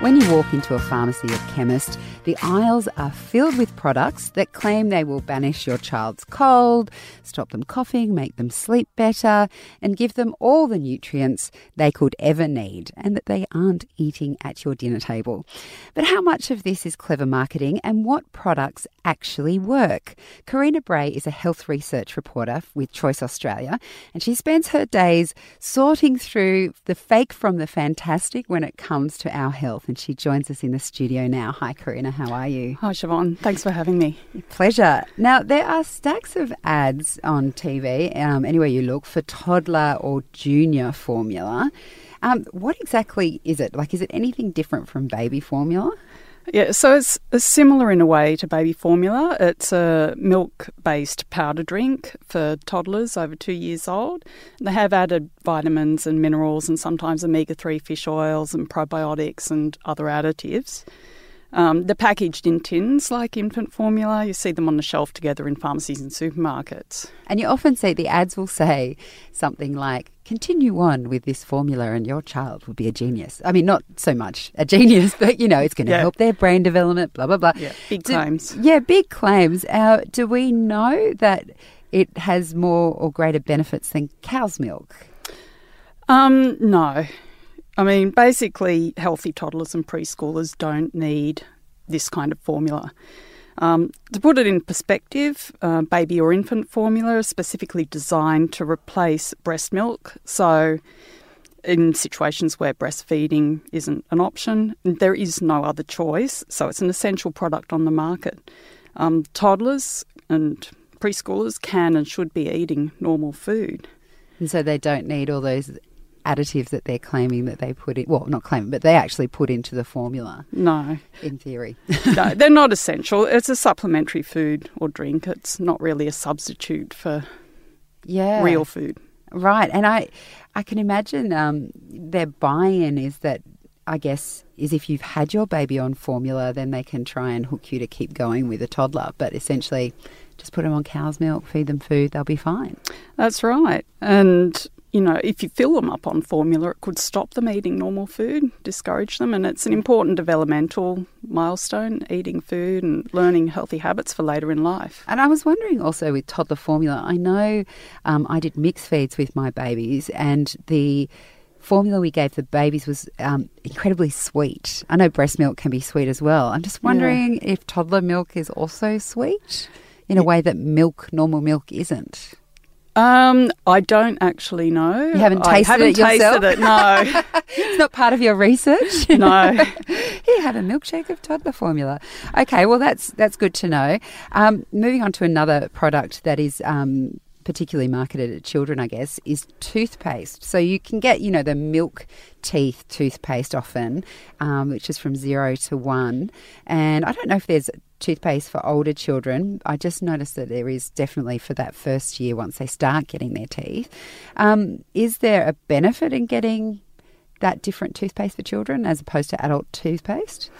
When you walk into a pharmacy or chemist, the aisles are filled with products that claim they will banish your child's cold, stop them coughing, make them sleep better, and give them all the nutrients they could ever need, and that they aren't eating at your dinner table. But how much of this is clever marketing and what products actually work? Karina Bray is a health research reporter with Choice Australia, and she spends her days sorting through the fake from the fantastic when it comes to our health. And she joins us in the studio now. Hi, Karina. How are you? Hi, Siobhan. Thanks for having me. Pleasure. Now, there are stacks of ads on TV, um, anywhere you look, for toddler or junior formula. Um, what exactly is it? Like, is it anything different from baby formula? Yeah, so it's, similar in a way to baby formula. It's a milk based powder drink for toddlers over two years old. They have added vitamins and minerals and sometimes omega 3 fish oils and probiotics and other additives. Um, they're packaged in tins like infant formula. You see them on the shelf together in pharmacies and supermarkets. And you often see the ads will say something like, continue on with this formula and your child will be a genius. I mean, not so much a genius, but you know, it's going to Yeah. help their brain development, blah, blah, blah. Yeah, big Do- claims. Yeah, big claims. Uh, do we know that it has more or greater benefits than cow's milk? Um, no. I mean, basically, healthy toddlers and preschoolers don't need this kind of formula. Um, to put it in perspective, uh, baby or infant formula is specifically designed to replace breast milk. So, in situations where breastfeeding isn't an option, there is no other choice. So, it's an essential product on the market. Um, toddlers and preschoolers can and should be eating normal food. And so they don't need all those additives that they're claiming that they put in. Well, not claiming, but they actually put into the formula, No, in theory. no, they're not essential. It's a supplementary food or drink. It's not really a substitute for yeah. real food. Right, and I, I can imagine um, their buy-in is that I guess is if you've had your baby on formula, then they can try and hook you to keep going with a toddler. But essentially, just put them on cow's milk, feed them food, they'll be fine. That's right. And you know, if you fill them up on formula, it could stop them eating normal food, discourage them, and it's an important developmental milestone. Eating food and learning healthy habits for later in life. And I was wondering also with toddler formula, I know um, I did mixed feeds with my babies, and the formula we gave the babies was um, incredibly sweet. I know breast milk can be sweet as well. I'm just wondering if toddler milk is also sweet in a way that milk, normal milk, isn't. Um, I don't actually know. You haven't tasted haven't it yourself? tasted it. No, It's not part of your research. no. Here, had a milkshake of toddler formula. Okay, well that's that's good to know. Um, moving on to another product that is um, particularly marketed at children, I guess, is toothpaste. So you can get, you know, the milk teeth toothpaste often, um, which is from zero to one. And I don't know if there's toothpaste for older children. I just noticed that there is definitely for that first year once they start getting their teeth. Um, is there a benefit in getting that different toothpaste for children as opposed to adult toothpaste?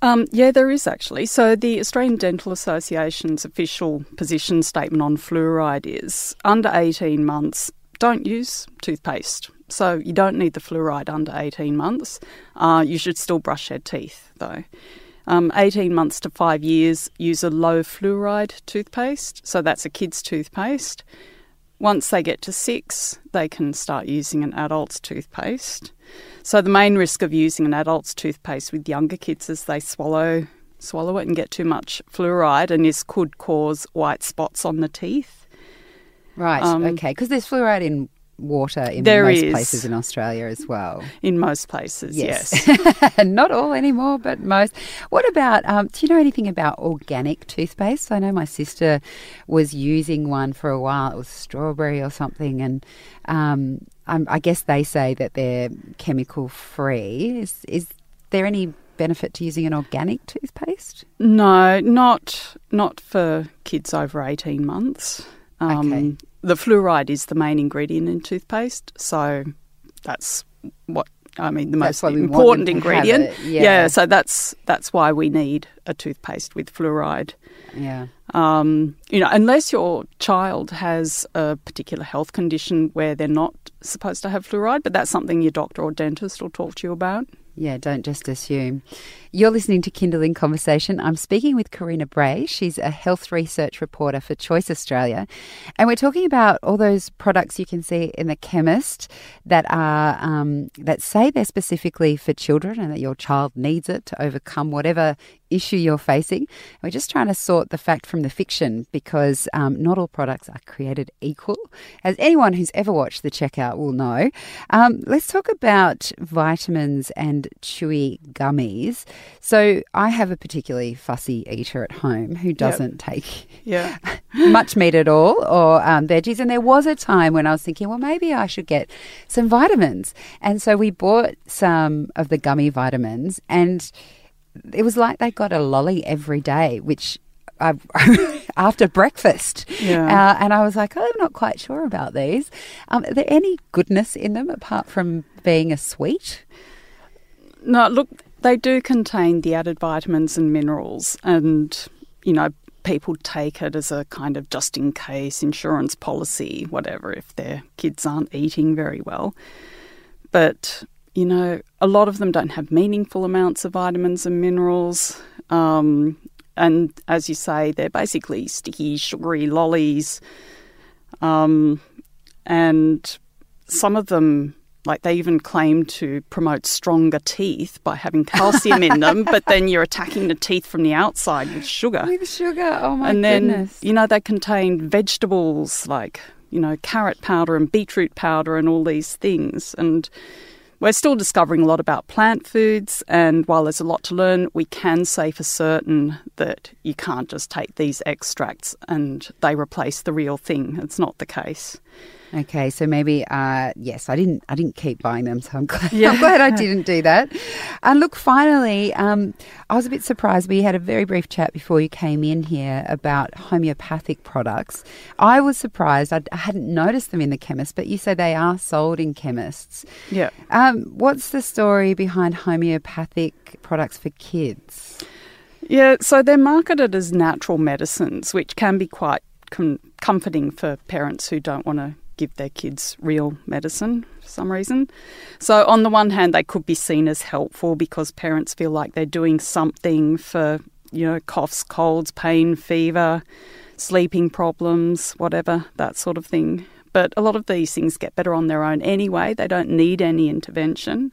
Um, yeah, there is actually. So, the Australian Dental Association's official position statement on fluoride is under 18 months, don't use toothpaste. So, you don't need the fluoride under 18 months. Uh, you should still brush your teeth, though. Um, 18 months to five years, use a low fluoride toothpaste. So, that's a kid's toothpaste. Once they get to six, they can start using an adult's toothpaste. So the main risk of using an adult's toothpaste with younger kids is they swallow swallow it and get too much fluoride, and this could cause white spots on the teeth. Right, Um, okay. Because there's fluoride in water in There most is. places in Australia as well. In most places, yes. Not all anymore, but most. What about, um, do you know anything about organic toothpaste? I know my sister was using one for a while. It was strawberry or something. And um, um, I guess they say that they're chemical free. Is, is there any benefit to using an organic toothpaste? No, not not for kids over eighteen months. Um, Okay. The fluoride is the main ingredient in toothpaste, so that's what I mean. The That's most why we want important them to have ingredient. it, yeah. So that's that's why we need a toothpaste with fluoride. Yeah. Um, you know, unless your child has a particular health condition where they're not supposed to have fluoride, but that's something your doctor or dentist will talk to you about. Yeah, don't just assume. You're listening to Kinderling Conversation. I'm speaking with Karina Bray. She's a health research reporter for Choice Australia. And we're talking about all those products you can see in the chemist that are um, that say they're specifically for children and that your child needs it to overcome whatever issue you're facing. We're just trying to sort the fact from the fiction because um, not all products are created equal. As anyone who's ever watched the checkout will know. Um, let's talk about vitamins and chewy gummies. So I have a particularly fussy eater at home who doesn't take Yeah. much meat at all or um, veggies. And there was a time when I was thinking, well, maybe I should get some vitamins. And so we bought some of the gummy vitamins, and it was like they got a lolly every day, which. I, after breakfast, Yeah. uh, and I was like, oh, I'm not quite sure about these. Um, are there any goodness in them apart from being a sweet? No, look, they do contain the added vitamins and minerals, and you know, people take it as a kind of just in case insurance policy, whatever, if their kids aren't eating very well. But you know, a lot of them don't have meaningful amounts of vitamins and minerals. Um, and as you say, they're basically sticky, sugary lollies. Um, and some of them, like they even claim to promote stronger teeth by having calcium in them, but then you're attacking the teeth from the outside with sugar. With sugar, oh my goodness. and then, you know, they contain vegetables like, you know, carrot powder and beetroot powder and all these things. And we're still discovering a lot about plant foods, and while there's a lot to learn, we can say for certain that you can't just take these extracts and they replace the real thing. It's not the case. Okay, so maybe uh, yes, I didn't. I didn't keep buying them, so I'm glad. I'm glad I didn't do that. And look, finally, um, I was a bit surprised. We had a very brief chat before you came in here about homeopathic products. I was surprised. I'd, I hadn't noticed them in the chemist, but you said they are sold in chemists. Yeah. Um, what's the story behind homeopathic products for kids? Yeah, so they're marketed as natural medicines, which can be quite com- comforting for parents who don't want to give their kids real medicine for some reason. So, on the one hand, they could be seen as helpful because parents feel like they're doing something for, you know, coughs, colds, pain, fever, sleeping problems, whatever, that sort of thing. But a lot of these things get better on their own anyway, they don't need any intervention.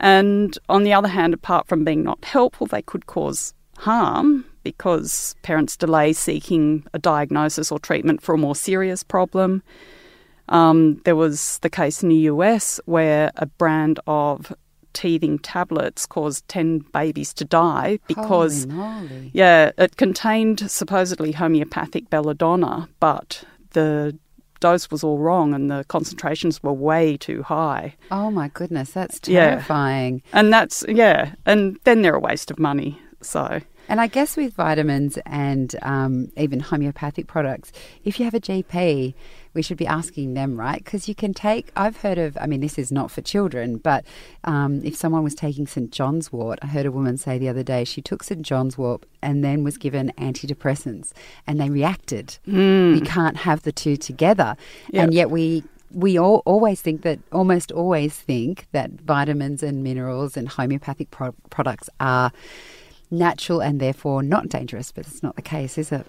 And on the other hand, apart from being not helpful, they could cause harm because parents delay seeking a diagnosis or treatment for a more serious problem. Um, there was the case in the US where a brand of teething tablets caused 10 babies to die because, yeah, it contained supposedly homeopathic belladonna, but the dose was all wrong and the concentrations were way too high. Oh my goodness, that's Yeah. terrifying. And that's, yeah, and then they're a waste of money. So, And I guess with vitamins and um, even homeopathic products, if you have a GP, we should be asking them, right? Because you can take, I've heard of, I mean, this is not for children, but um, if someone was taking St. John's wort, I heard a woman say the other day she took St. John's wort and then was given antidepressants and they reacted. You can't have the two together. Yeah. And yet we we all, always think that, almost always think that vitamins and minerals and homeopathic pro- products are natural and therefore not dangerous, but it's not the case, is it?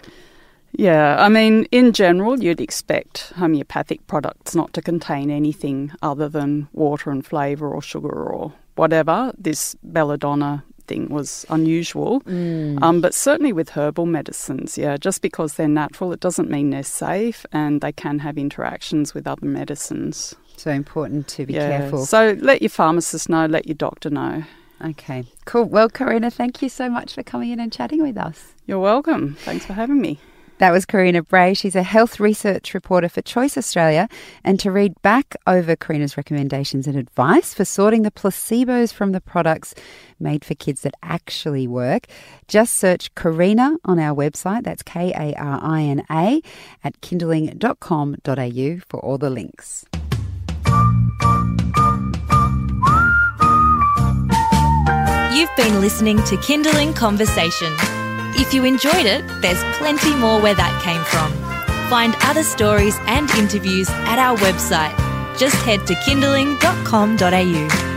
Yeah, I mean, in general, you'd expect homeopathic products not to contain anything other than water and flavour or sugar or whatever. This belladonna thing was unusual. Um, but certainly with herbal medicines, yeah, just because they're natural, it doesn't mean they're safe and they can have interactions with other medicines. So important to be yeah. careful. So let your pharmacist know, let your doctor know. okay, cool. Well, Karina, thank you so much for coming in and chatting with us. You're welcome. Thanks for having me. That was Karina Bray. She's a health research reporter for Choice Australia. And to read back over Karina's recommendations and advice for sorting the placebos from the products made for kids that actually work, just search Karina on our website. That's K A R I N A at kinderling.com.au for all the links. You've been listening to Kinderling Conversation if you enjoyed it, there's plenty more where that came from. Find other stories and interviews at our website. Just head to kinderling.com.au.